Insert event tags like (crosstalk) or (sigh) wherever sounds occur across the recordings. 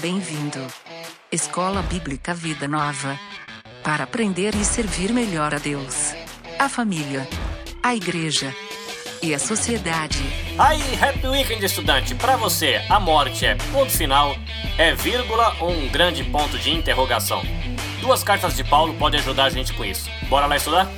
Bem-vindo. Escola Bíblica Vida Nova. Para aprender e servir melhor a Deus, a família, a igreja e a sociedade. Aí, Happy Weekend, estudante! Para você, a morte é ponto final, é vírgula ou um grande ponto de interrogação? Duas cartas de Paulo podem ajudar a gente com isso. Bora lá estudar?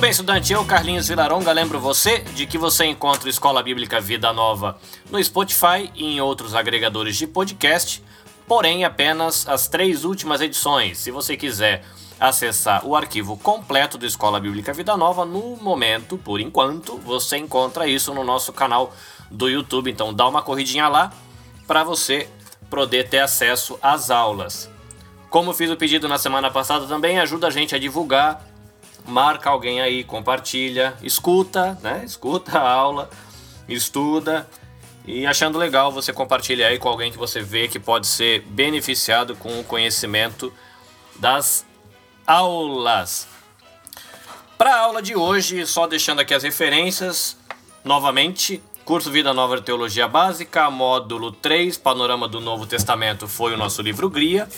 Muito bem, estudante. Eu, Carlinhos Vilaronga, lembro você de que você encontra Escola Bíblica Vida Nova no Spotify e em outros agregadores de podcast, porém apenas as três últimas edições. Se você quiser acessar o arquivo completo do Escola Bíblica Vida Nova, no momento, por enquanto, você encontra isso no nosso canal do YouTube. Então dá uma corridinha lá para você poder ter acesso às aulas. Como fiz o pedido na semana passada também, ajuda a gente a divulgar marca alguém aí, compartilha, escuta, né? Escuta a aula, estuda e achando legal você compartilha aí com alguém que você vê que pode ser beneficiado com o conhecimento das aulas. Para a aula de hoje, só deixando aqui as referências, novamente, curso Vida Nova de Teologia Básica, módulo 3, Panorama do Novo Testamento foi o nosso livro Gria.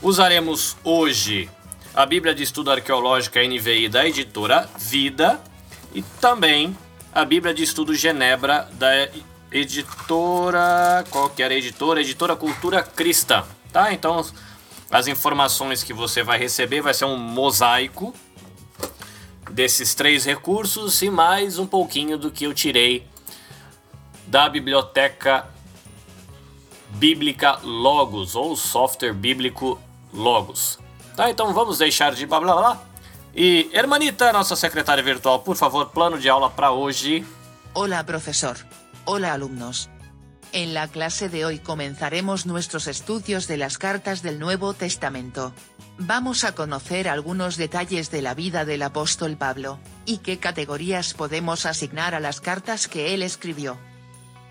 Usaremos hoje a Bíblia de Estudo Arqueológico NVI da editora Vida e também a Bíblia de Estudo Genebra da editora. Qual que era a editora? Editora Cultura Cristã. Tá? Então as informações que você vai receber vai ser um mosaico desses três recursos e mais um pouquinho do que eu tirei da biblioteca bíblica Logos ou software bíblico Logos. Tá, então vamos deixar de blá blá. E, hermanita, nossa secretária virtual, por favor, plano de aula para hoje. Hola, profesor. Hola, alumnos. En la clase de hoy comenzaremos nuestros estudios de las cartas del Nuevo Testamento. Vamos a conocer algunos detalles de la vida del apóstol Pablo, y qué categorías podemos asignar a las cartas que él escribió.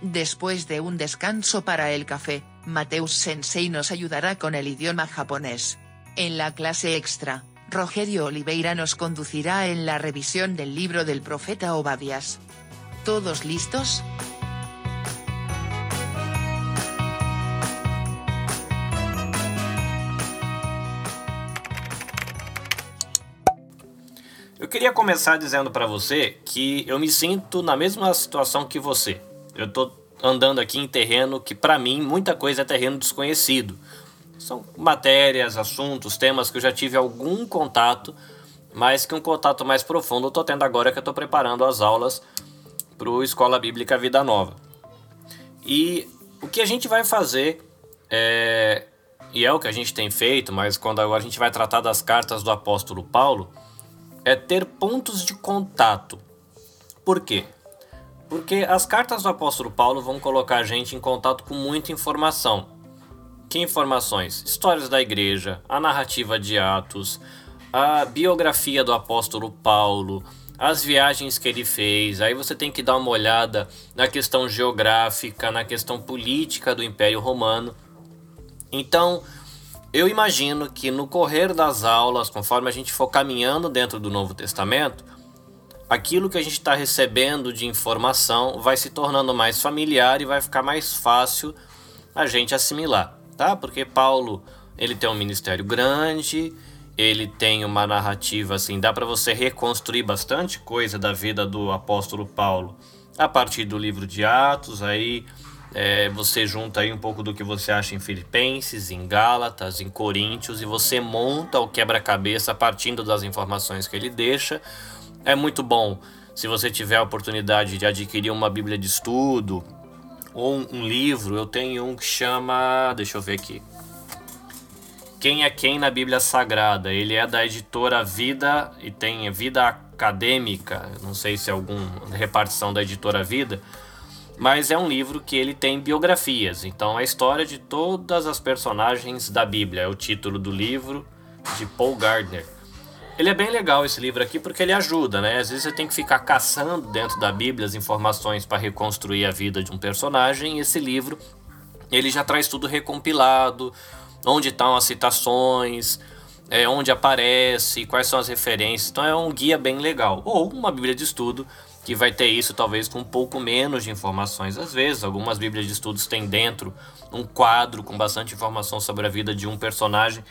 Después de un descanso para el café, Mateus Sensei nos ayudará con el idioma japonés. En la clase extra, Rogerio Oliveira nos conducirá en la revisión del libro del profeta Obadias. ¿Todos listos? Eu queria começar dizendo para você que eu me sinto na mesma situação que você. Eu tô andando aqui em terreno que para mim muita coisa é terreno desconhecido. São matérias, assuntos, temas que eu já tive algum contato, mas que um contato mais profundo eu estou tendo agora que eu estou preparando as aulas para o Escola Bíblica Vida Nova. E o que a gente vai fazer é, e é o que a gente tem feito, mas quando agora a gente vai tratar das cartas do apóstolo Paulo, é ter pontos de contato. Por quê? Porque as cartas do apóstolo Paulo vão colocar a gente em contato com muita informação. Que informações? Histórias da igreja, a narrativa de Atos, a biografia do apóstolo Paulo, as viagens que ele fez. Aí você tem que dar uma olhada na questão geográfica, na questão política do Império Romano. Então, eu imagino que no correr das aulas, conforme a gente for caminhando dentro do Novo Testamento, aquilo que a gente está recebendo de informação vai se tornando mais familiar e vai ficar mais fácil a gente assimilar tá? Porque Paulo, ele tem um ministério grande, ele tem uma narrativa assim, dá para você reconstruir bastante coisa da vida do apóstolo Paulo a partir do livro de Atos, aí é, você junta aí um pouco do que você acha em Filipenses, em Gálatas, em Coríntios e você monta o quebra-cabeça partindo das informações que ele deixa. É muito bom se você tiver a oportunidade de adquirir uma Bíblia de estudo, ou um, um livro, eu tenho um que chama. Deixa eu ver aqui. Quem é Quem na Bíblia Sagrada? Ele é da editora Vida e tem Vida Acadêmica, não sei se é alguma repartição da editora Vida, mas é um livro que ele tem biografias, então a história de todas as personagens da Bíblia é o título do livro de Paul Gardner. Ele é bem legal esse livro aqui porque ele ajuda, né? Às vezes você tem que ficar caçando dentro da Bíblia as informações para reconstruir a vida de um personagem. E esse livro ele já traz tudo recompilado, onde estão as citações, é, onde aparece, quais são as referências. Então é um guia bem legal. Ou uma Bíblia de estudo que vai ter isso talvez com um pouco menos de informações. Às vezes, algumas Bíblias de estudos têm dentro um quadro com bastante informação sobre a vida de um personagem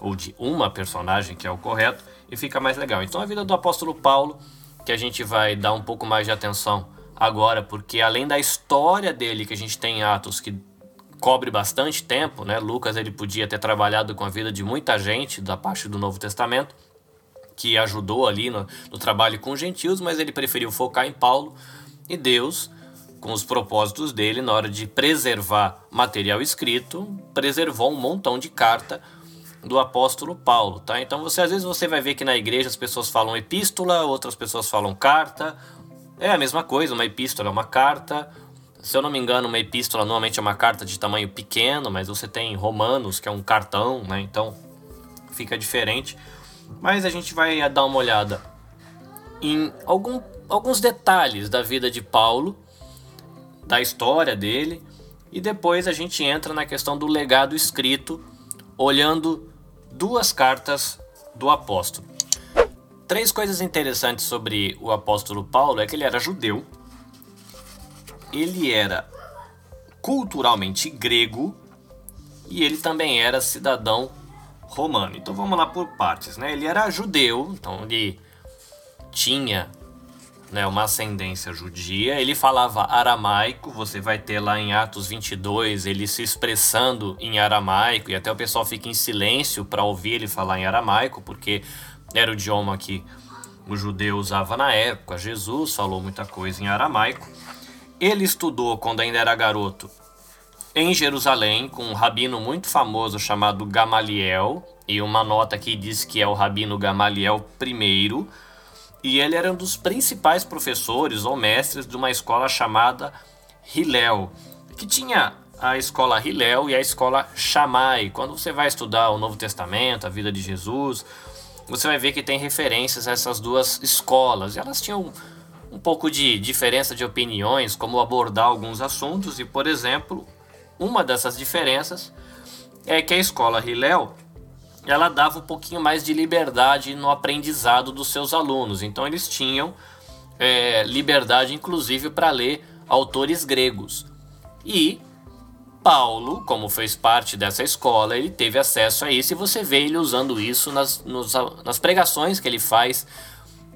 ou de uma personagem, que é o correto, e fica mais legal. Então a vida do apóstolo Paulo, que a gente vai dar um pouco mais de atenção agora, porque além da história dele que a gente tem em Atos, que cobre bastante tempo, né? Lucas ele podia ter trabalhado com a vida de muita gente da parte do Novo Testamento, que ajudou ali no, no trabalho com os gentios, mas ele preferiu focar em Paulo e Deus, com os propósitos dele, na hora de preservar material escrito, preservou um montão de carta do apóstolo Paulo, tá? Então você às vezes você vai ver que na igreja as pessoas falam epístola, outras pessoas falam carta. É a mesma coisa, uma epístola é uma carta, se eu não me engano, uma epístola normalmente é uma carta de tamanho pequeno, mas você tem Romanos, que é um cartão, né? Então fica diferente. Mas a gente vai dar uma olhada em algum, alguns detalhes da vida de Paulo, da história dele, e depois a gente entra na questão do legado escrito, olhando duas cartas do apóstolo. Três coisas interessantes sobre o apóstolo Paulo é que ele era judeu, ele era culturalmente grego e ele também era cidadão romano. Então vamos lá por partes, né? Ele era judeu, então ele tinha né, uma ascendência judia. Ele falava aramaico, você vai ter lá em Atos 22 ele se expressando em aramaico e até o pessoal fica em silêncio para ouvir ele falar em aramaico, porque era o idioma que o judeu usava na época. Jesus falou muita coisa em aramaico. Ele estudou quando ainda era garoto em Jerusalém com um rabino muito famoso chamado Gamaliel, e uma nota aqui diz que é o rabino Gamaliel I, e ele era um dos principais professores ou mestres de uma escola chamada Hillel, que tinha a escola Hillel e a escola Shammai. Quando você vai estudar o Novo Testamento, a vida de Jesus, você vai ver que tem referências a essas duas escolas. E elas tinham um pouco de diferença de opiniões, como abordar alguns assuntos, e, por exemplo, uma dessas diferenças é que a escola Hillel ela dava um pouquinho mais de liberdade no aprendizado dos seus alunos. Então eles tinham é, liberdade, inclusive, para ler autores gregos. E Paulo, como fez parte dessa escola, ele teve acesso a isso e você vê ele usando isso nas, nos, nas pregações que ele faz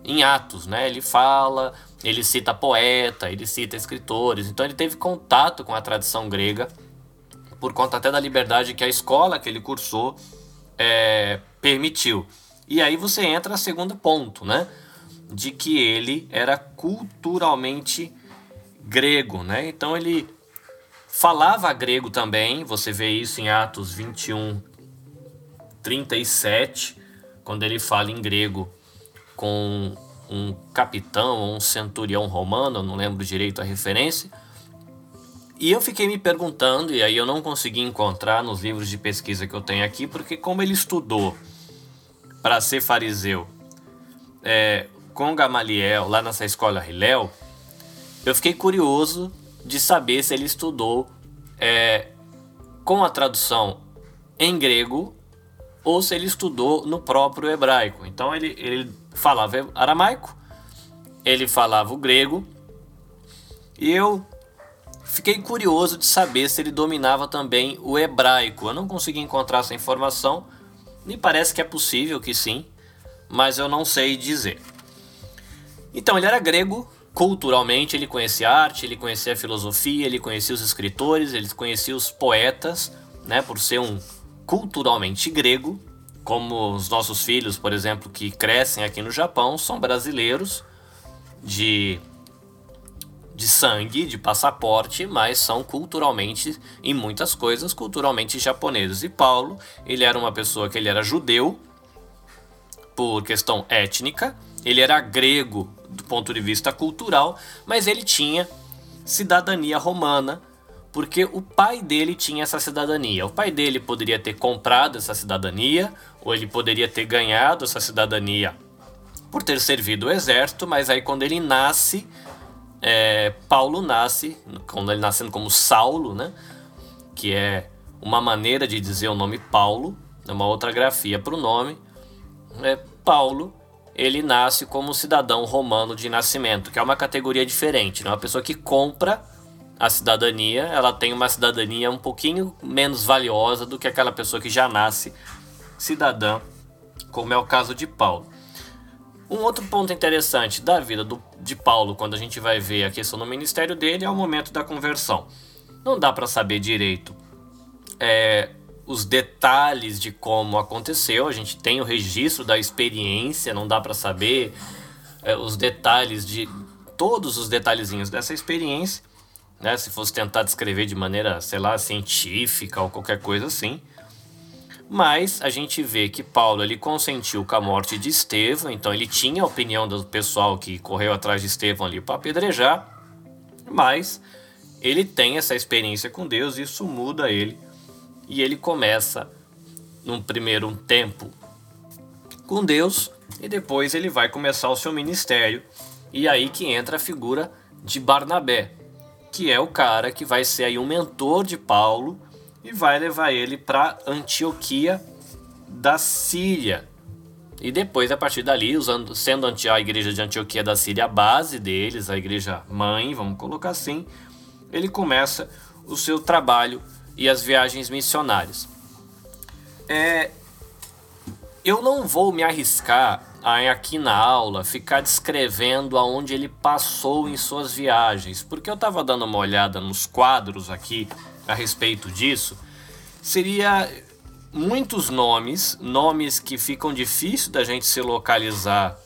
em Atos, né? Ele fala, ele cita poeta, ele cita escritores, então ele teve contato com a tradição grega por conta até da liberdade que a escola que ele cursou é, permitiu. E aí você entra no segundo ponto, né? De que ele era culturalmente grego, né? Então ele falava grego também, você vê isso em Atos 21, 37, quando ele fala em grego com um capitão ou um centurião romano, não lembro direito a referência. E eu fiquei me perguntando, e aí eu não consegui encontrar nos livros de pesquisa que eu tenho aqui, porque como ele estudou para ser fariseu é, com Gamaliel lá nessa escola Hillel, eu fiquei curioso de saber se ele estudou é, com a tradução em grego ou se ele estudou no próprio hebraico. Então ele, ele falava aramaico, ele falava o grego, e eu fiquei curioso de saber se ele dominava também o hebraico. Eu não consegui encontrar essa informação, me parece que é possível que sim, mas eu não sei dizer. Então ele era grego, culturalmente ele conhecia arte, ele conhecia a filosofia, ele conhecia os escritores, ele conhecia os poetas, né, por ser um culturalmente grego, como os nossos filhos, por exemplo, que crescem aqui no Japão, são brasileiros de de sangue, de passaporte, mas são culturalmente, em muitas coisas, culturalmente japoneses. E Paulo, ele era uma pessoa que ele era judeu, por questão étnica, ele era grego do ponto de vista cultural, mas ele tinha cidadania romana, porque o pai dele tinha essa cidadania. O pai dele poderia ter comprado essa cidadania, ou ele poderia ter ganhado essa cidadania por ter servido o exército, mas aí quando ele nasce, é, Paulo nasce, quando ele nascendo como Saulo, né? Que é uma maneira de dizer o nome Paulo, é uma outra grafia para o nome, é, Paulo ele nasce como cidadão romano de nascimento, que é uma categoria diferente. Né? Uma pessoa que compra a cidadania, ela tem uma cidadania um pouquinho menos valiosa do que aquela pessoa que já nasce cidadã, como é o caso de Paulo. Um outro ponto interessante da vida do, de Paulo, quando a gente vai ver a questão do ministério dele, é o momento da conversão. Não dá para saber direito é, os detalhes de como aconteceu. A gente tem o registro da experiência, não dá para saber é, os detalhes de todos os detalhezinhos dessa experiência, né? Se fosse tentar descrever de maneira, sei lá, científica ou qualquer coisa assim. Mas a gente vê que Paulo ele consentiu com a morte de Estevão, então ele tinha a opinião do pessoal que correu atrás de Estevão ali para apedrejar, mas ele tem essa experiência com Deus e isso muda ele e ele começa num primeiro tempo com Deus e depois ele vai começar o seu ministério e aí que entra a figura de Barnabé, que é o cara que vai ser aí um mentor de Paulo e vai levar ele para Antioquia da Síria. E depois, a partir dali, usando, sendo a igreja de Antioquia da Síria a base deles, a igreja mãe, vamos colocar assim, ele começa o seu trabalho e as viagens missionárias. É, eu não vou me arriscar a, aqui na aula ficar descrevendo aonde ele passou em suas viagens, porque eu estava dando uma olhada nos quadros aqui a respeito disso. Seria muitos nomes, nomes que ficam difíceis da gente se localizar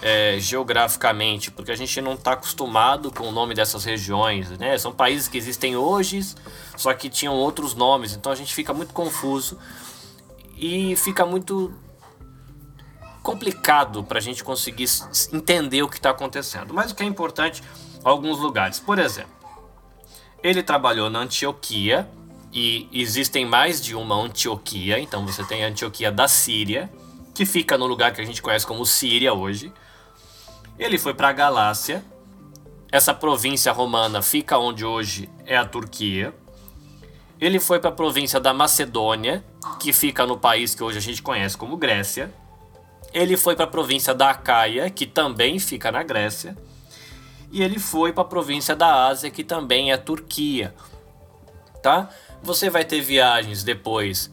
é, geograficamente, porque a gente não está acostumado com o nome dessas regiões, né? São países que existem hoje, só que tinham outros nomes, então a gente fica muito confuso e fica muito complicado para a gente conseguir entender o que está acontecendo. Mas o que é importante, alguns lugares. Por exemplo, ele trabalhou na Antioquia e existem mais de uma Antioquia, então você tem a Antioquia da Síria, que fica no lugar que a gente conhece como Síria hoje. Ele foi para a Galácia. Essa província romana fica onde hoje é a Turquia. Ele foi para a província da Macedônia, que fica no país que hoje a gente conhece como Grécia. Ele foi para a província da Acaia, que também fica na Grécia. E ele foi para a província da Ásia, que também é Turquia. Tá? Você vai ter viagens depois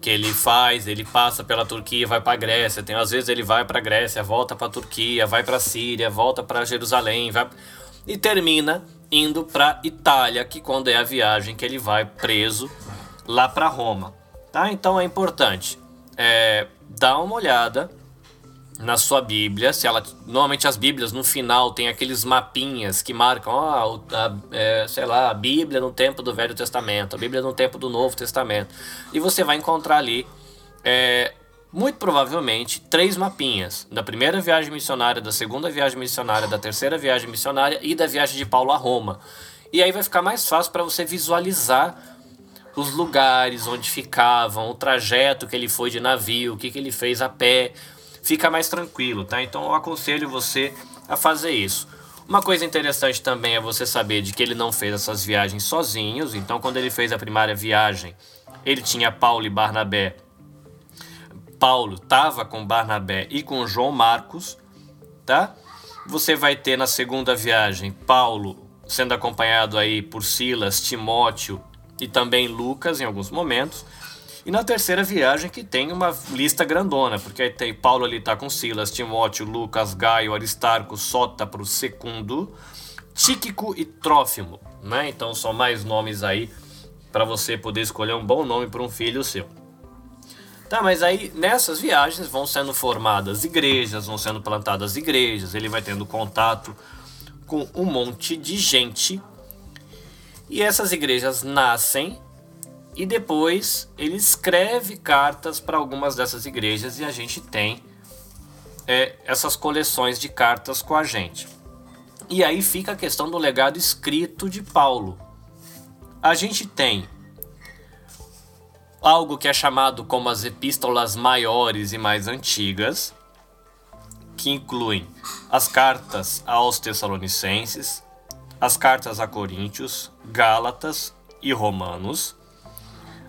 que ele faz, ele passa pela Turquia, vai para a Grécia, tem às vezes ele vai para a Grécia, volta para a Turquia, vai para a Síria, volta para Jerusalém, vai e termina indo para Itália, que quando é a viagem que ele vai preso lá para Roma, tá? Então é importante é, dar uma olhada na sua Bíblia, se ela normalmente as Bíblias no final tem aqueles mapinhas que marcam, ó, é, sei lá, a Bíblia no tempo do Velho Testamento, a Bíblia no tempo do Novo Testamento, e você vai encontrar ali é, muito provavelmente três mapinhas. Da primeira viagem missionária, da segunda viagem missionária, da terceira viagem missionária e da viagem de Paulo a Roma. E aí vai ficar mais fácil para você visualizar os lugares onde ficavam, o trajeto que ele foi de navio, o que, que ele fez a pé, fica mais tranquilo, tá? Então eu aconselho você a fazer isso. Uma coisa interessante também é você saber de que ele não fez essas viagens sozinhos. Então, quando ele fez a primeira viagem, ele tinha Paulo e Barnabé. Paulo estava com Barnabé e com João Marcos, tá? Você vai ter na segunda viagem Paulo sendo acompanhado aí por Silas, Timóteo e também Lucas em alguns momentos. E na terceira viagem que tem uma lista grandona, porque aí tem Paulo ali tá com Silas, Timóteo, Lucas, Gaio, Aristarco, Sótapro, Secundo, Tíquico e Trófimo, né? Então são mais nomes aí para você poder escolher um bom nome para um filho seu. Tá, mas aí nessas viagens vão sendo formadas igrejas, vão sendo plantadas igrejas, ele vai tendo contato com um monte de gente. E essas igrejas nascem e depois ele escreve cartas para algumas dessas igrejas e a gente tem é, essas coleções de cartas com a gente. E aí fica a questão do legado escrito de Paulo. A gente tem algo que é chamado como as epístolas maiores e mais antigas, que incluem as cartas aos Tessalonicenses, as cartas a Coríntios, Gálatas e Romanos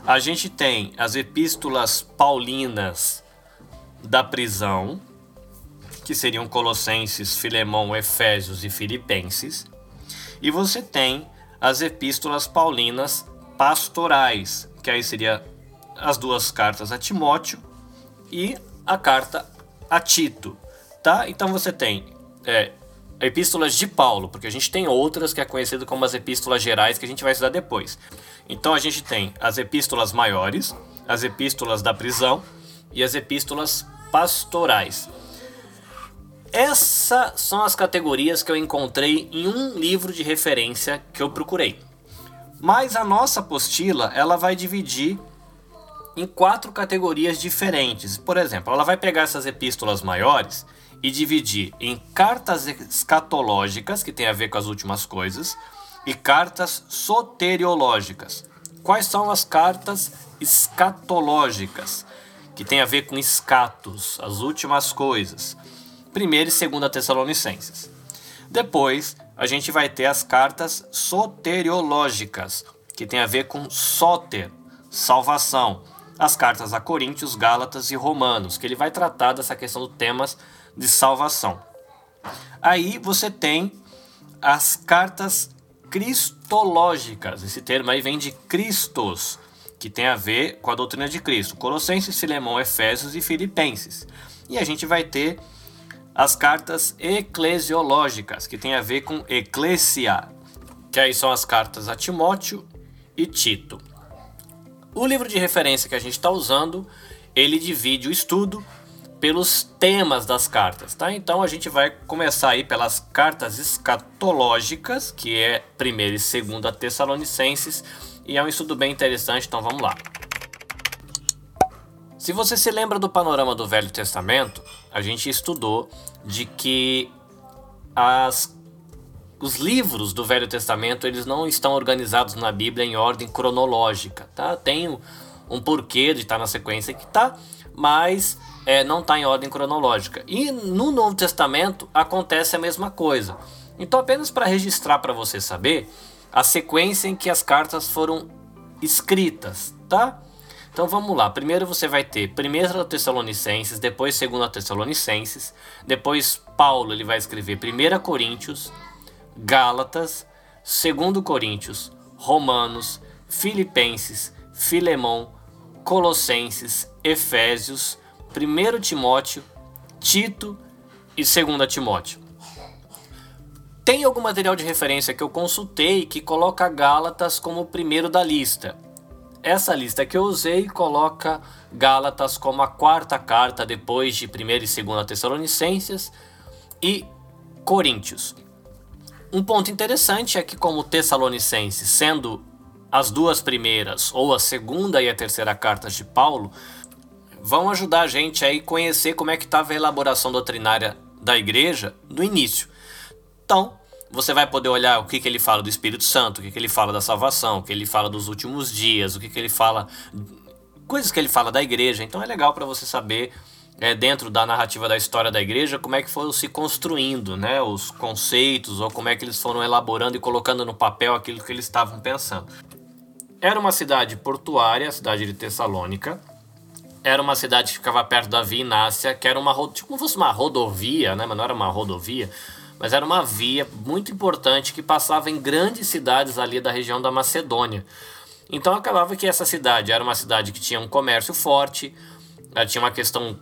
A gente tem as epístolas paulinas da prisão, que seriam Colossenses, Filemão, Efésios e Filipenses. E você tem as epístolas paulinas pastorais, que aí seria as duas cartas a Timóteo e a carta a Tito, tá? Então você tem é, epístolas de Paulo, porque a gente tem outras que é conhecido como as epístolas gerais que a gente vai estudar depois. Então a gente tem as epístolas maiores, as epístolas da prisão e as epístolas pastorais. Essas são as categorias que eu encontrei em um livro de referência que eu procurei. Mas a nossa apostila, ela vai dividir em quatro categorias diferentes. Por exemplo, ela vai pegar essas epístolas maiores e dividir em cartas escatológicas, que tem a ver com as últimas coisas, e cartas soteriológicas. Quais são as cartas escatológicas? Que tem a ver com escatos, as últimas coisas. Primeira e segunda Tessalonicenses. Depois, a gente vai ter as cartas soteriológicas, que tem a ver com soter, salvação. As cartas a Coríntios, Gálatas e Romanos, que ele vai tratar dessa questão dos temas de salvação. Aí você tem as cartas cristológicas. Esse termo aí vem de Cristos, que tem a ver com a doutrina de Cristo. Colossenses, Filemão, Efésios e Filipenses. E a gente vai ter as cartas eclesiológicas, que tem a ver com eclesia, que aí são as cartas a Timóteo e Tito. O livro de referência que a gente está usando, ele divide o estudo pelos temas das cartas, tá? Então a gente vai começar aí pelas cartas escatológicas, que é primeira e segunda Tessalonicenses, e é um estudo bem interessante, então vamos lá. Se você se lembra do panorama do Velho Testamento, a gente estudou de que as, os livros do Velho Testamento eles não estão organizados na Bíblia em ordem cronológica, tá? Tem um, um porquê de estar na sequência que está, mas é, não está em ordem cronológica. E no Novo Testamento acontece a mesma coisa. Então, apenas para registrar para você saber a sequência em que as cartas foram escritas, tá? Então vamos lá. Primeiro você vai ter 1 Tessalonicenses, depois 2 Tessalonicenses, depois Paulo ele vai escrever 1 Coríntios, Gálatas, 2 Coríntios, Romanos, Filipenses, Filemão, Colossenses, Efésios, 1 Timóteo, Tito e 2 Timóteo. Tem algum material de referência que eu consultei que coloca Gálatas como o primeiro da lista. Essa lista que eu usei coloca Gálatas como a quarta carta depois de 1 e 2 Tessalonicenses e Coríntios. Um ponto interessante é que, como Tessalonicenses, sendo as duas primeiras, ou a segunda e a terceira cartas de Paulo, vão ajudar a gente a conhecer como é que estava a elaboração doutrinária da igreja no início. Então, você vai poder olhar o que, que ele fala do Espírito Santo, o que, que ele fala da salvação, o que ele fala dos últimos dias, o que, que ele fala. coisas que ele fala da igreja. Então é legal para você saber, é, dentro da narrativa da história da igreja, como é que foram se construindo né, os conceitos, ou como é que eles foram elaborando e colocando no papel aquilo que eles estavam pensando. Era uma cidade portuária, a cidade de Tessalônica. Era uma cidade que ficava perto da Via Inácia, que era uma tipo como fosse uma rodovia, né? Mas não era uma rodovia mas era uma via muito importante que passava em grandes cidades ali da região da Macedônia. Então acabava que essa cidade era uma cidade que tinha um comércio forte, tinha uma questão,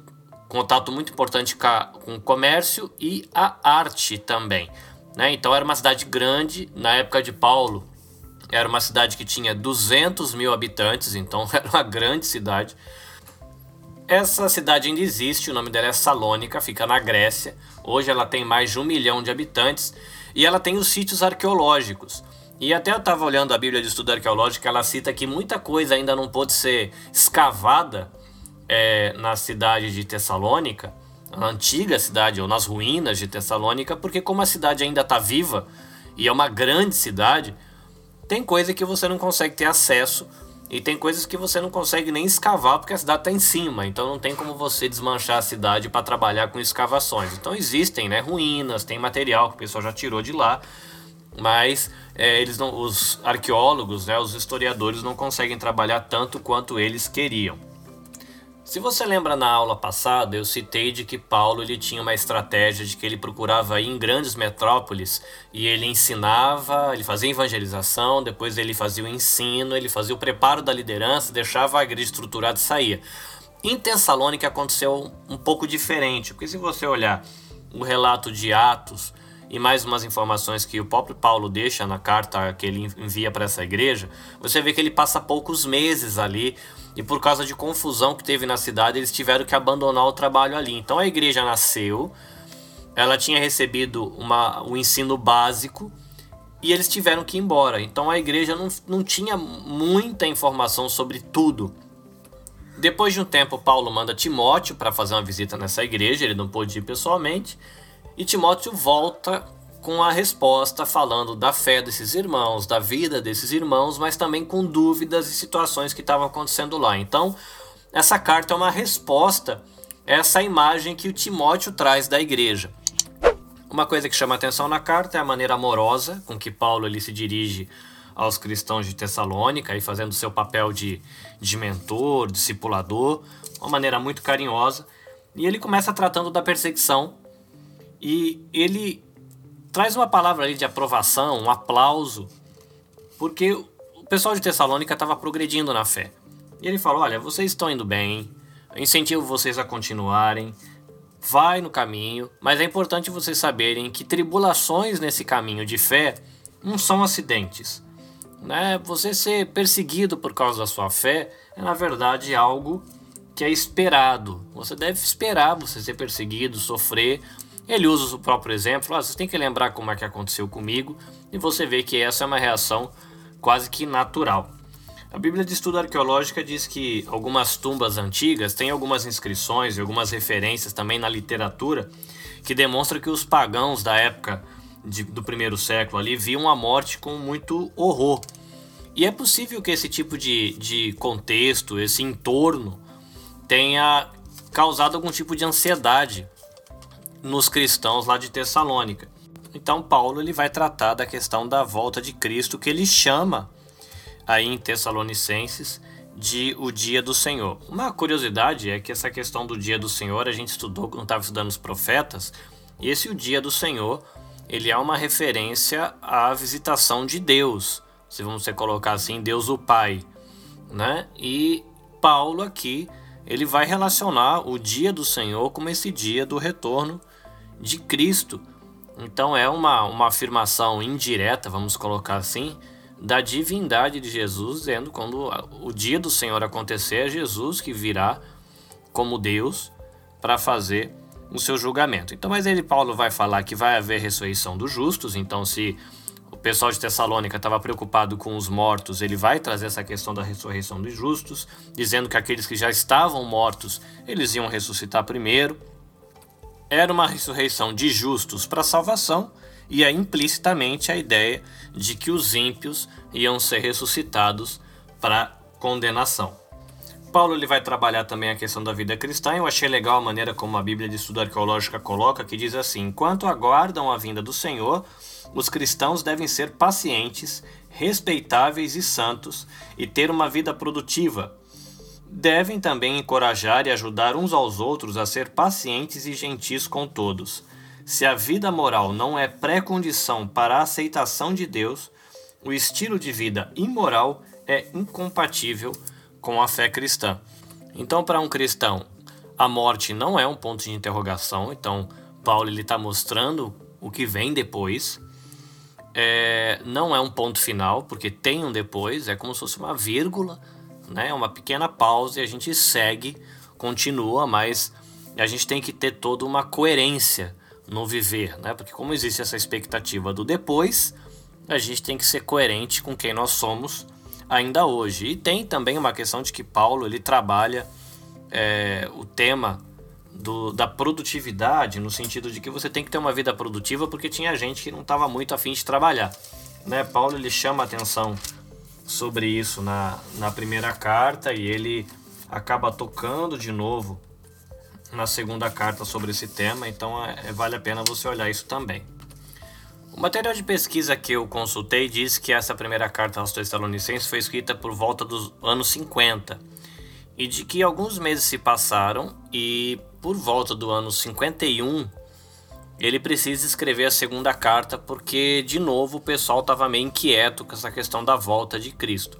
contato muito importante com o comércio e a arte também. Né? Então era uma cidade grande, na época de Paulo, era uma cidade que tinha 200 mil habitantes, então (laughs) era uma grande cidade. Essa cidade ainda existe, o nome dela é Salônica, fica na Grécia. Hoje ela tem mais de um milhão de habitantes e ela tem os sítios arqueológicos. E até eu estava olhando a Bíblia de Estudo Arqueológico, ela cita que muita coisa ainda não pôde ser escavada é, na cidade de Tessalônica, na antiga cidade, ou nas ruínas de Tessalônica, porque como a cidade ainda está viva e é uma grande cidade, tem coisa que você não consegue ter acesso e tem coisas que você não consegue nem escavar porque a cidade está em cima, então não tem como você desmanchar a cidade para trabalhar com escavações. Então existem né, ruínas, tem material que o pessoal já tirou de lá mas é, eles não, os arqueólogos, né, os historiadores não conseguem trabalhar tanto quanto eles queriam. Se você lembra na aula passada, eu citei de que Paulo ele tinha uma estratégia de que ele procurava ir em grandes metrópoles e ele ensinava, ele fazia evangelização, depois ele fazia o ensino, ele fazia o preparo da liderança, deixava a igreja estruturada e saía. Em Tessalônica aconteceu um pouco diferente, porque se você olhar o relato de Atos e mais umas informações que o próprio Paulo deixa na carta que ele envia para essa igreja, você vê que ele passa poucos meses ali e por causa de confusão que teve na cidade, eles tiveram que abandonar o trabalho ali. Então a igreja nasceu, ela tinha recebido uma, o ensino básico e eles tiveram que ir embora. Então a igreja não, não tinha muita informação sobre tudo. Depois de um tempo, Paulo manda Timóteo para fazer uma visita nessa igreja, ele não pôde ir pessoalmente, e Timóteo volta com a resposta falando da fé desses irmãos, da vida desses irmãos, mas também com dúvidas e situações que estavam acontecendo lá. Então, essa carta é uma resposta a essa imagem que o Timóteo traz da igreja. Uma coisa que chama atenção na carta é a maneira amorosa com que Paulo ele se dirige aos cristãos de Tessalônica e fazendo seu papel de, de mentor, discipulador, uma maneira muito carinhosa. E ele começa tratando da perseguição e ele traz uma palavra ali de aprovação, um aplauso, porque o pessoal de Tessalônica estava progredindo na fé. E ele falou: Olha, vocês estão indo bem, incentivo vocês a continuarem, vai no caminho, mas é importante vocês saberem que tribulações nesse caminho de fé não são acidentes. Né? Você ser perseguido por causa da sua fé é, na verdade, algo que é esperado. Você deve esperar você ser perseguido, sofrer, ele usa o próprio exemplo, ah, vocês têm que lembrar como é que aconteceu comigo, e você vê que essa é uma reação quase que natural. A Bíblia de Estudo Arqueológica diz que algumas tumbas antigas têm algumas inscrições e algumas referências também na literatura que demonstram que os pagãos da época de, do primeiro século ali viam a morte com muito horror. E é possível que esse tipo de, de contexto, esse entorno, tenha causado algum tipo de ansiedade nos cristãos lá de Tessalônica. Então Paulo ele vai tratar da questão da volta de Cristo que ele chama aí em Tessalonicenses de o dia do Senhor. Uma curiosidade é que essa questão do dia do Senhor a gente estudou quando estava estudando os profetas, e esse o dia do Senhor, ele é uma referência à visitação de Deus, se vamos colocar assim, Deus o Pai, né? E Paulo aqui, ele vai relacionar o dia do Senhor como esse dia do retorno de Cristo. Então é uma, uma afirmação indireta, vamos colocar assim, da divindade de Jesus, dizendo quando o dia do Senhor acontecer, é Jesus que virá como Deus para fazer o seu julgamento. Então, mas ele Paulo vai falar que vai haver ressurreição dos justos. Então, se o pessoal de Tessalônica estava preocupado com os mortos, ele vai trazer essa questão da ressurreição dos justos, dizendo que aqueles que já estavam mortos, eles iam ressuscitar primeiro era uma ressurreição de justos para salvação e é implicitamente a ideia de que os ímpios iam ser ressuscitados para condenação. Paulo ele vai trabalhar também a questão da vida cristã. Eu achei legal a maneira como a Bíblia de Estudo Arqueológica coloca, que diz assim: enquanto aguardam a vinda do Senhor, os cristãos devem ser pacientes, respeitáveis e santos e ter uma vida produtiva, devem também encorajar e ajudar uns aos outros a ser pacientes e gentis com todos. Se a vida moral não é pré-condição para a aceitação de Deus, o estilo de vida imoral é incompatível com a fé cristã. Então, para um cristão, a morte não é um ponto de interrogação. Então, Paulo está mostrando o que vem depois. É, não é um ponto final, porque tem um depois, é como se fosse uma vírgula né? Uma pequena pausa e a gente segue, continua, mas a gente tem que ter toda uma coerência no viver, né? Porque como existe essa expectativa do depois, a gente tem que ser coerente com quem nós somos ainda hoje. E tem também uma questão de que Paulo ele trabalha é, o tema do, da produtividade, no sentido de que você tem que ter uma vida produtiva, porque tinha gente que não estava muito afim de trabalhar. Né? Paulo ele chama a atenção sobre isso na, na primeira carta e ele acaba tocando de novo na segunda carta sobre esse tema, então é, é, vale a pena você olhar isso também. O material de pesquisa que eu consultei diz que essa primeira carta aos Tessalonicenses foi escrita por volta dos anos 50 e de que alguns meses se passaram e por volta do ano 51 ele precisa escrever a segunda carta porque de novo o pessoal estava meio inquieto com essa questão da volta de Cristo.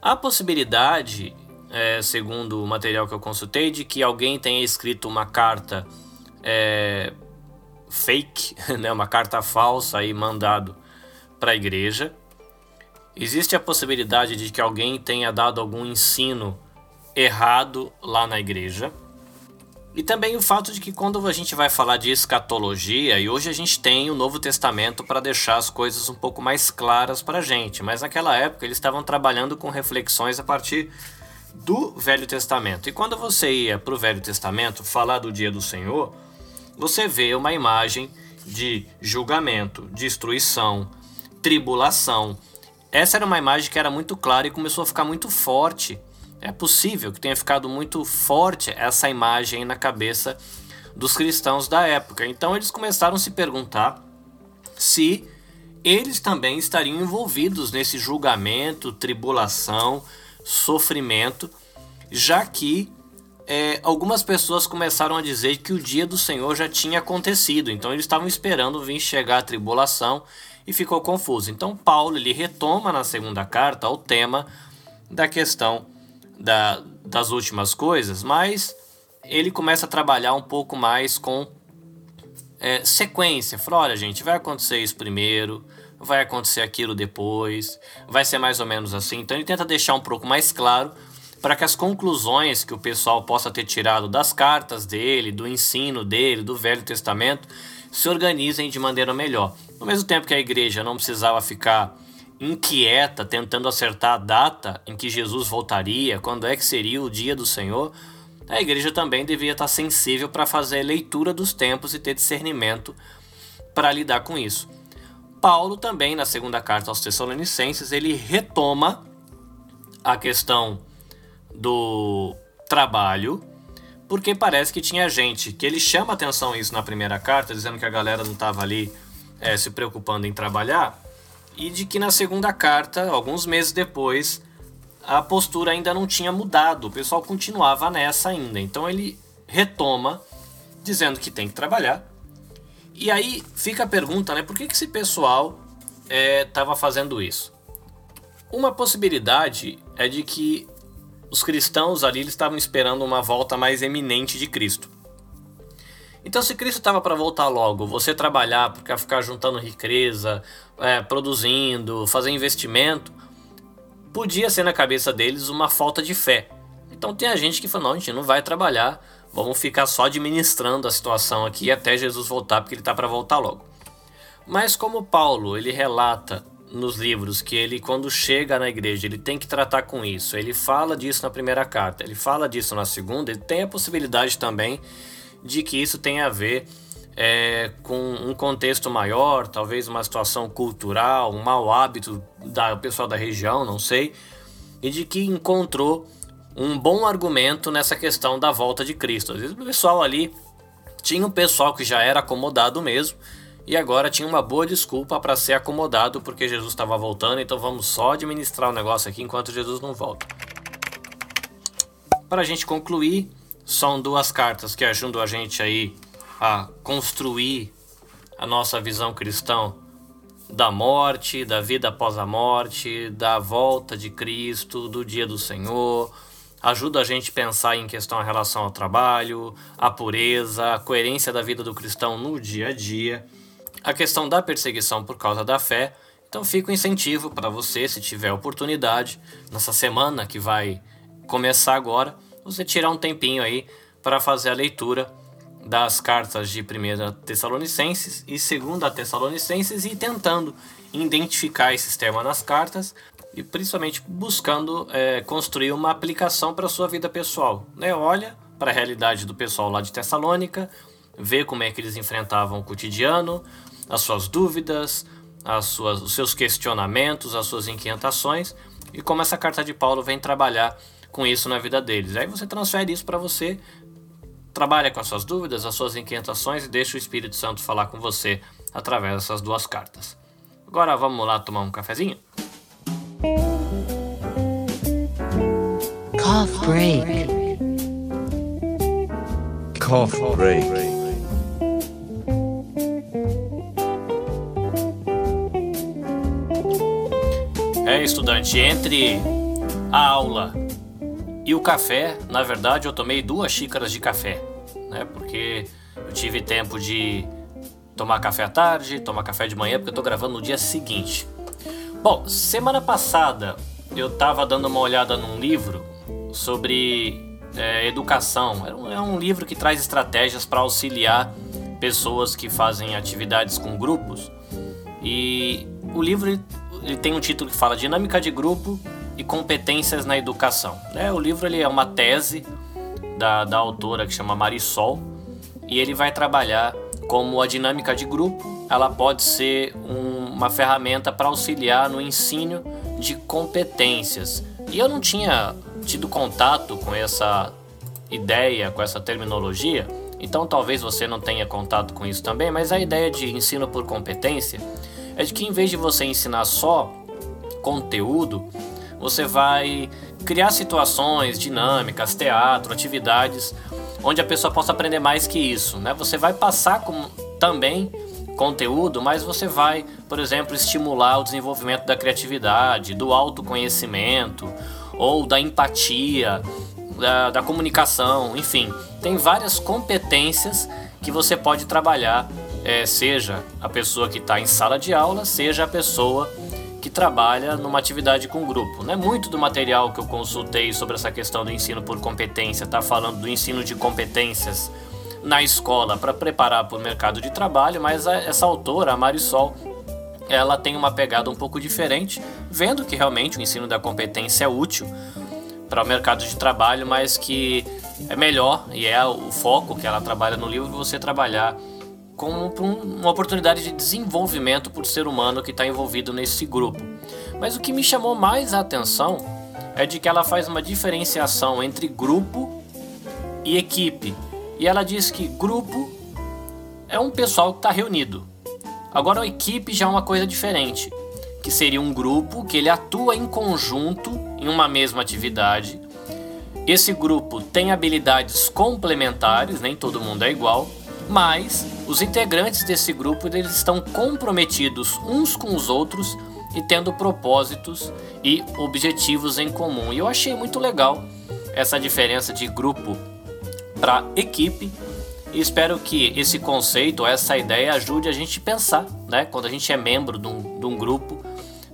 A possibilidade, é, segundo o material que eu consultei, de que alguém tenha escrito uma carta é, fake, (laughs) né, uma carta falsa e mandado para a igreja. Existe a possibilidade de que alguém tenha dado algum ensino errado lá na igreja. E também o fato de que quando a gente vai falar de escatologia, e hoje a gente tem o Novo Testamento para deixar as coisas um pouco mais claras para a gente, mas naquela época eles estavam trabalhando com reflexões a partir do Velho Testamento. E quando você ia para o Velho Testamento falar do dia do Senhor, você vê uma imagem de julgamento, destruição, tribulação. Essa era uma imagem que era muito clara e começou a ficar muito forte. É possível que tenha ficado muito forte essa imagem na cabeça dos cristãos da época. Então eles começaram a se perguntar se eles também estariam envolvidos nesse julgamento, tribulação, sofrimento, já que é, algumas pessoas começaram a dizer que o dia do Senhor já tinha acontecido, então eles estavam esperando vir chegar a tribulação e ficou confuso. Então Paulo ele retoma na segunda carta o tema da questão da, das últimas coisas, mas ele começa a trabalhar um pouco mais com é, sequência. Fala, olha gente, vai acontecer isso primeiro, vai acontecer aquilo depois, vai ser mais ou menos assim. Então ele tenta deixar um pouco mais claro para que as conclusões que o pessoal possa ter tirado das cartas dele, do ensino dele, do Velho Testamento, se organizem de maneira melhor. No mesmo tempo que a igreja não precisava ficar inquieta tentando acertar a data em que Jesus voltaria, quando é que seria o dia do Senhor, a igreja também devia estar sensível para fazer a leitura dos tempos e ter discernimento para lidar com isso. Paulo também, na segunda carta aos Tessalonicenses, ele retoma a questão do trabalho, porque parece que tinha gente que ele chama atenção isso na primeira carta, dizendo que a galera não estava ali é, se preocupando em trabalhar, e de que na segunda carta, alguns meses depois, a postura ainda não tinha mudado, o pessoal continuava nessa ainda. Então ele retoma, dizendo que tem que trabalhar. E aí fica a pergunta, né? Por que, que esse pessoal estava é, fazendo isso? Uma possibilidade é de que os cristãos ali estavam esperando uma volta mais eminente de Cristo. Então, se Cristo estava para voltar logo, você trabalhar para ficar juntando riqueza, é, produzindo, fazer investimento, podia ser na cabeça deles uma falta de fé. Então, tem a gente que fala: não, a gente não vai trabalhar, vamos ficar só administrando a situação aqui até Jesus voltar, porque ele está para voltar logo. Mas, como Paulo ele relata nos livros que ele, quando chega na igreja, ele tem que tratar com isso. Ele fala disso na primeira carta, ele fala disso na segunda, ele tem a possibilidade também de que isso tenha a ver é, com um contexto maior, talvez uma situação cultural, um mau hábito da pessoal da região, não sei, e de que encontrou um bom argumento nessa questão da volta de Cristo. Às vezes o pessoal ali tinha um pessoal que já era acomodado mesmo e agora tinha uma boa desculpa para ser acomodado porque Jesus estava voltando, então vamos só administrar o negócio aqui enquanto Jesus não volta. Para a gente concluir, são duas cartas que ajudam a gente aí a construir a nossa visão cristã da morte, da vida após a morte, da volta de Cristo, do dia do Senhor. Ajuda a gente a pensar em questão em relação ao trabalho, a pureza, a coerência da vida do cristão no dia a dia a questão da perseguição por causa da fé. Então fica o um incentivo para você, se tiver oportunidade, nessa semana que vai começar agora, você tirar um tempinho aí para fazer a leitura das cartas de 1 Tessalonicenses e 2 Tessalonicenses e tentando identificar esse tema nas cartas e principalmente buscando é, construir uma aplicação para a sua vida pessoal. Né? Olha para a realidade do pessoal lá de Tessalônica, vê como é que eles enfrentavam o cotidiano, as suas dúvidas, as suas, os seus questionamentos, as suas inquietações e como essa carta de Paulo vem trabalhar com isso na vida deles. Aí você transfere isso para você, trabalha com as suas dúvidas, as suas inquietações e deixa o Espírito Santo falar com você através dessas duas cartas. Agora vamos lá tomar um cafezinho? Cough break. Cough break. É, estudante, entre a aula e o café, na verdade, eu tomei duas xícaras de café, né? Porque eu tive tempo de tomar café à tarde, tomar café de manhã, porque eu tô gravando no dia seguinte. Bom, semana passada eu tava dando uma olhada num livro sobre é, educação. É um, é um livro que traz estratégias para auxiliar pessoas que fazem atividades com grupos. E o livro ele tem um título que fala Dinâmica de Grupo e Competências na Educação. Né? O livro ele é uma tese da, da autora que chama Marisol e ele vai trabalhar como a dinâmica de grupo ela pode ser um, uma ferramenta para auxiliar no ensino de competências. E eu não tinha tido contato com essa ideia, com essa terminologia, então talvez você não tenha contato com isso também, mas a ideia de ensino por competência é de que em vez de você ensinar só conteúdo, você vai criar situações dinâmicas, teatro, atividades onde a pessoa possa aprender mais que isso, né? Você vai passar com, também conteúdo, mas você vai, por exemplo, estimular o desenvolvimento da criatividade, do autoconhecimento ou da empatia, da, da comunicação, enfim, tem várias competências que você pode trabalhar é, seja a pessoa que está em sala de aula, seja a pessoa que trabalha numa atividade com grupo. Não é muito do material que eu consultei sobre essa questão do ensino por competência, está falando do ensino de competências na escola para preparar para o mercado de trabalho, mas a, essa autora, a Marisol, ela tem uma pegada um pouco diferente, vendo que realmente o ensino da competência é útil para o mercado de trabalho, mas que é melhor e é o foco que ela trabalha no livro você trabalhar como uma oportunidade de desenvolvimento por ser humano que está envolvido nesse grupo. Mas o que me chamou mais a atenção é de que ela faz uma diferenciação entre grupo e equipe. E ela diz que grupo é um pessoal que está reunido. Agora a equipe já é uma coisa diferente, que seria um grupo que ele atua em conjunto em uma mesma atividade. Esse grupo tem habilidades complementares, nem todo mundo é igual, mas os integrantes desse grupo eles estão comprometidos uns com os outros e tendo propósitos e objetivos em comum. E eu achei muito legal essa diferença de grupo para equipe e espero que esse conceito, essa ideia ajude a gente a pensar, né? Quando a gente é membro de um, de um grupo,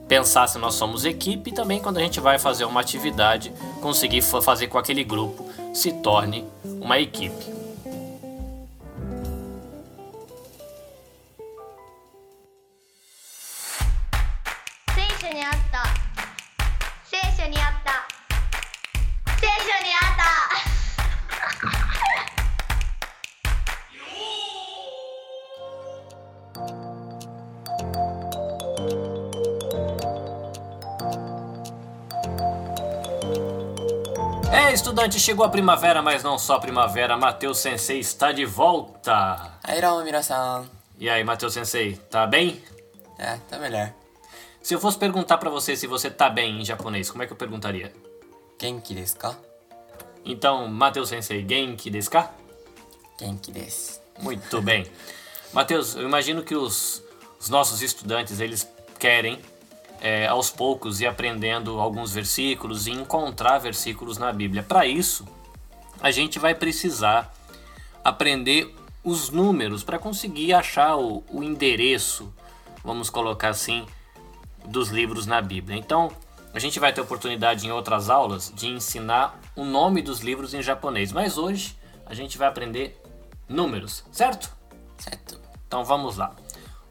pensar se nós somos equipe e também quando a gente vai fazer uma atividade, conseguir fazer com que aquele grupo se torne uma equipe. Chegou a primavera, mas não só a primavera. Matheus Sensei está de volta. Aí, E aí, Matheus Sensei, tá bem? É, tá melhor. Se eu fosse perguntar para você se você tá bem em japonês, como é que eu perguntaria? Genki desu ka? Então, Matheus Sensei, genki desu ka? Genki desu. Muito bem. Matheus, eu imagino que os, os nossos estudantes, eles querem é, aos poucos ir aprendendo alguns versículos e encontrar versículos na Bíblia. Para isso, a gente vai precisar aprender os números para conseguir achar o, o endereço, vamos colocar assim, dos livros na Bíblia. Então, a gente vai ter oportunidade em outras aulas de ensinar o nome dos livros em japonês, mas hoje a gente vai aprender números, certo? Certo. Então vamos lá.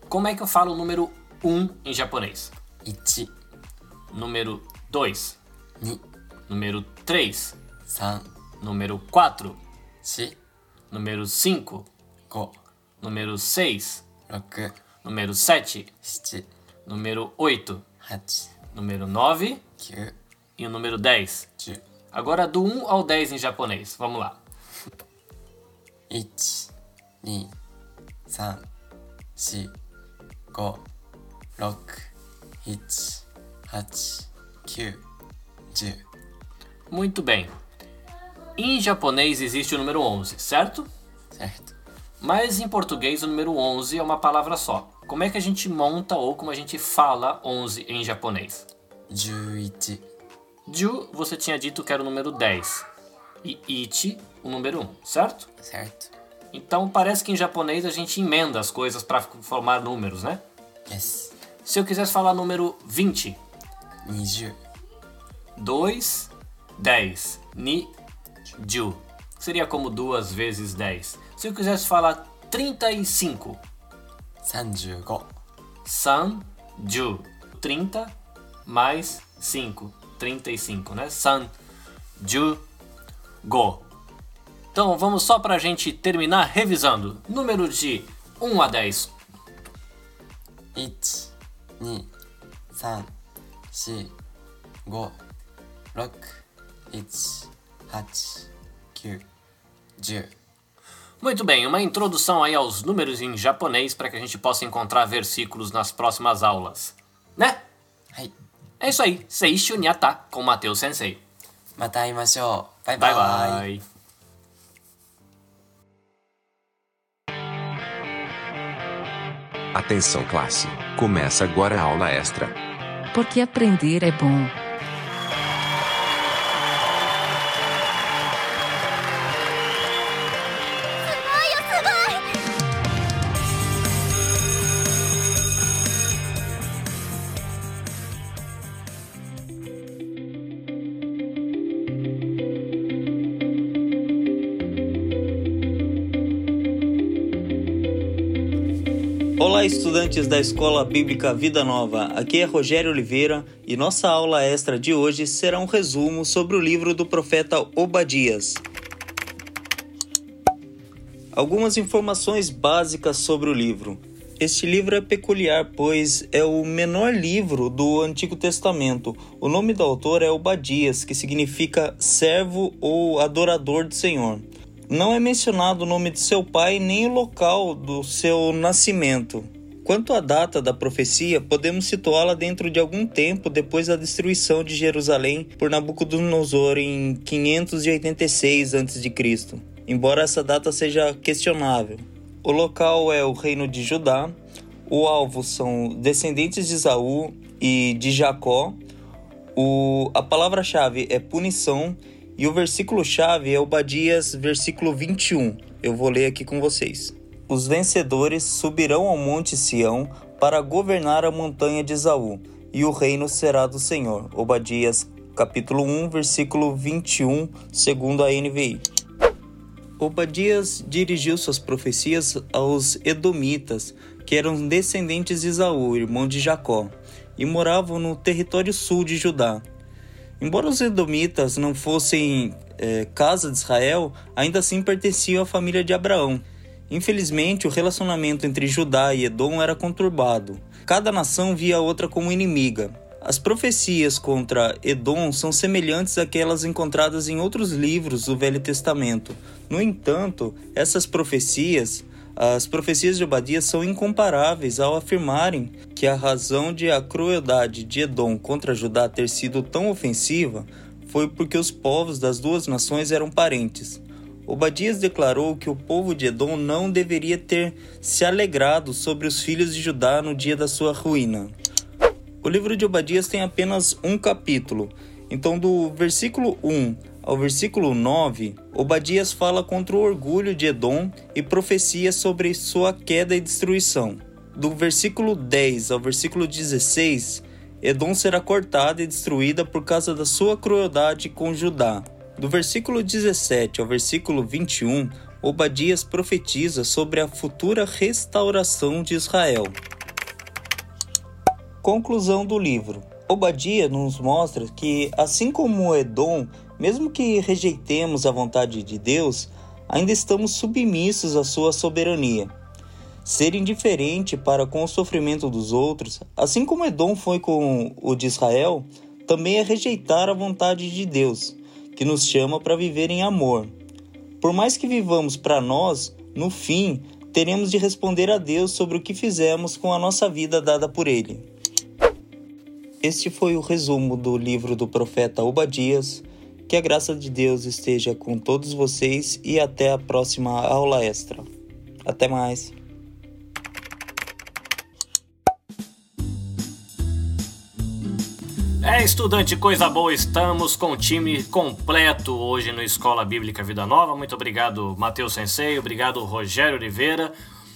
Como é que eu falo o número 1 um em japonês? 1 número 2 2 número 3 3 número 4 4 número 5 5 número 6 6 número 7 7 número 8 8 número 9 9 e o número 10. 10 Agora do 1 ao 10 em japonês. Vamos lá. 1 2 3 4 5、6、7、8、9、10 Muito bem. Em japonês existe o número 11, certo? certo? Mas em português o número 11 é uma palavra só. Como é que a gente monta ou como a gente fala 11 em japonês? 11、Ju, você tinha dito que era o número 10. E Ichi, o número 1, certo? certo? Então parece que em japonês a gente emenda as coisas para formar números, né? Yes. Se eu quisesse falar número 20, 20、2, 10. Ni, ju. Seria como duas vezes 10. Se eu quisesse falar 35, 35、san, ju. 30 mais 5. 35, né? San, ju, go. Então vamos só pra gente terminar revisando. Número de 1 a 10. 1、2 3 4 5 6 1 8 9 10 muito bem, uma introdução aí aos números em japonês para que a gente possa encontrar versículos nas próximas aulas, né? Hai. É isso aí, Seishu Nyata com Matheus Sensei. Mataimasho. Bye bye. bye, bye. Atenção classe, começa agora a aula extra. Porque aprender é bom. Olá, estudantes da Escola Bíblica Vida Nova. Aqui é Rogério Oliveira e nossa aula extra de hoje será um resumo sobre o livro do profeta Obadias. Algumas informações básicas sobre o livro. Este livro é peculiar, pois é o menor livro do Antigo Testamento. O nome do autor é Obadias, que significa servo ou adorador do Senhor. Não é mencionado o nome de seu pai nem o local do seu nascimento. Quanto à data da profecia, podemos situá-la dentro de algum tempo depois da destruição de Jerusalém por Nabucodonosor em 586 a.C., embora essa data seja questionável. O local é o reino de Judá, o alvo são descendentes de Esaú e de Jacó, o, a palavra-chave é punição e o versículo-chave é Obadias, versículo 21. Eu vou ler aqui com vocês. Os vencedores subirão ao monte Sião para governar a montanha de Esaú, e o reino será do Senhor. Obadias, capítulo 1, versículo 21, segundo a NVI. Obadias dirigiu suas profecias aos Edomitas, que eram descendentes de Esaú, irmão de Jacó, e moravam no território sul de Judá. Embora os Edomitas não fossem é, casa de Israel, ainda assim pertenciam à família de Abraão. Infelizmente, o relacionamento entre Judá e Edom era conturbado. Cada nação via a outra como inimiga. As profecias contra Edom são semelhantes àquelas encontradas em outros livros do Velho Testamento. No entanto, essas profecias, as profecias de Obadias, são incomparáveis ao afirmarem que a razão de a crueldade de Edom contra Judá ter sido tão ofensiva foi porque os povos das duas nações eram parentes. Obadias declarou que o povo de Edom não deveria ter se alegrado sobre os filhos de Judá no dia da sua ruína. O livro de Obadias tem apenas um capítulo, então do versículo 1 ao versículo 9, Obadias fala contra o orgulho de Edom e profecia sobre sua queda e destruição. Do versículo 10 ao versículo 16, Edom será cortada e destruída por causa da sua crueldade com Judá. Do versículo 17 ao versículo 21, Obadias profetiza sobre a futura restauração de Israel. Conclusão do livro. Obadias nos mostra que, assim como Edom, mesmo que rejeitemos a vontade de Deus, ainda estamos submissos à sua soberania. Ser indiferente para com o sofrimento dos outros, assim como Edom foi com o de Israel, também é rejeitar a vontade de Deus, que nos chama para viver em amor. Por mais que vivamos para nós, no fim, teremos de responder a Deus sobre o que fizemos com a nossa vida dada por Ele. Este foi o resumo do livro do profeta Obadias. Que a graça de Deus esteja com todos vocês e até a próxima aula extra. Até mais! É, estudante, coisa boa, estamos com o time completo hoje no Escola Bíblica Vida Nova. Muito obrigado, Matheus Sensei, obrigado, Rogério Oliveira,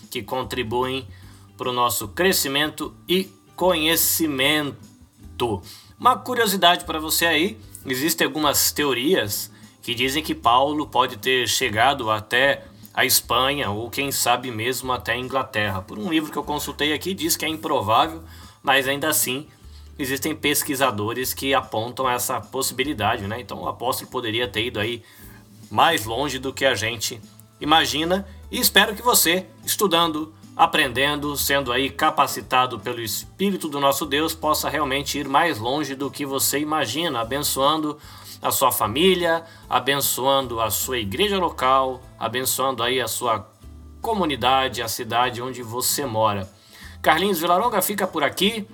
que contribuem para o nosso crescimento e conhecimento. Uma curiosidade para você aí: existem algumas teorias que dizem que Paulo pode ter chegado até a Espanha ou quem sabe mesmo até a Inglaterra. Por um livro que eu consultei aqui, diz que é improvável, mas ainda assim existem pesquisadores que apontam essa possibilidade, né? Então o apóstolo poderia ter ido aí mais longe do que a gente imagina e espero que você, estudando, aprendendo, sendo aí capacitado pelo Espírito do nosso Deus, possa realmente ir mais longe do que você imagina, abençoando a sua família, abençoando a sua igreja local, abençoando aí a sua comunidade, a cidade onde você mora. Carlinhos Vilaronga fica por aqui.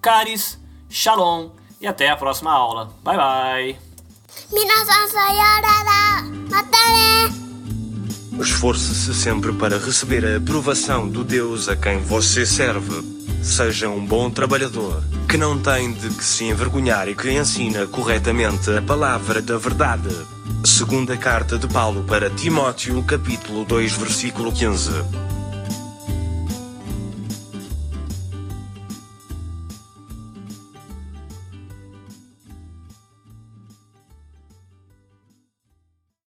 Caris, Shalom e até a próxima aula. Bye bye. Esforce-se sempre para receber a aprovação do Deus a quem você serve. Seja um bom trabalhador, que não tem de que se envergonhar e que ensina corretamente a palavra da verdade. Segunda carta de Paulo para Timóteo, capítulo 2, versículo 15.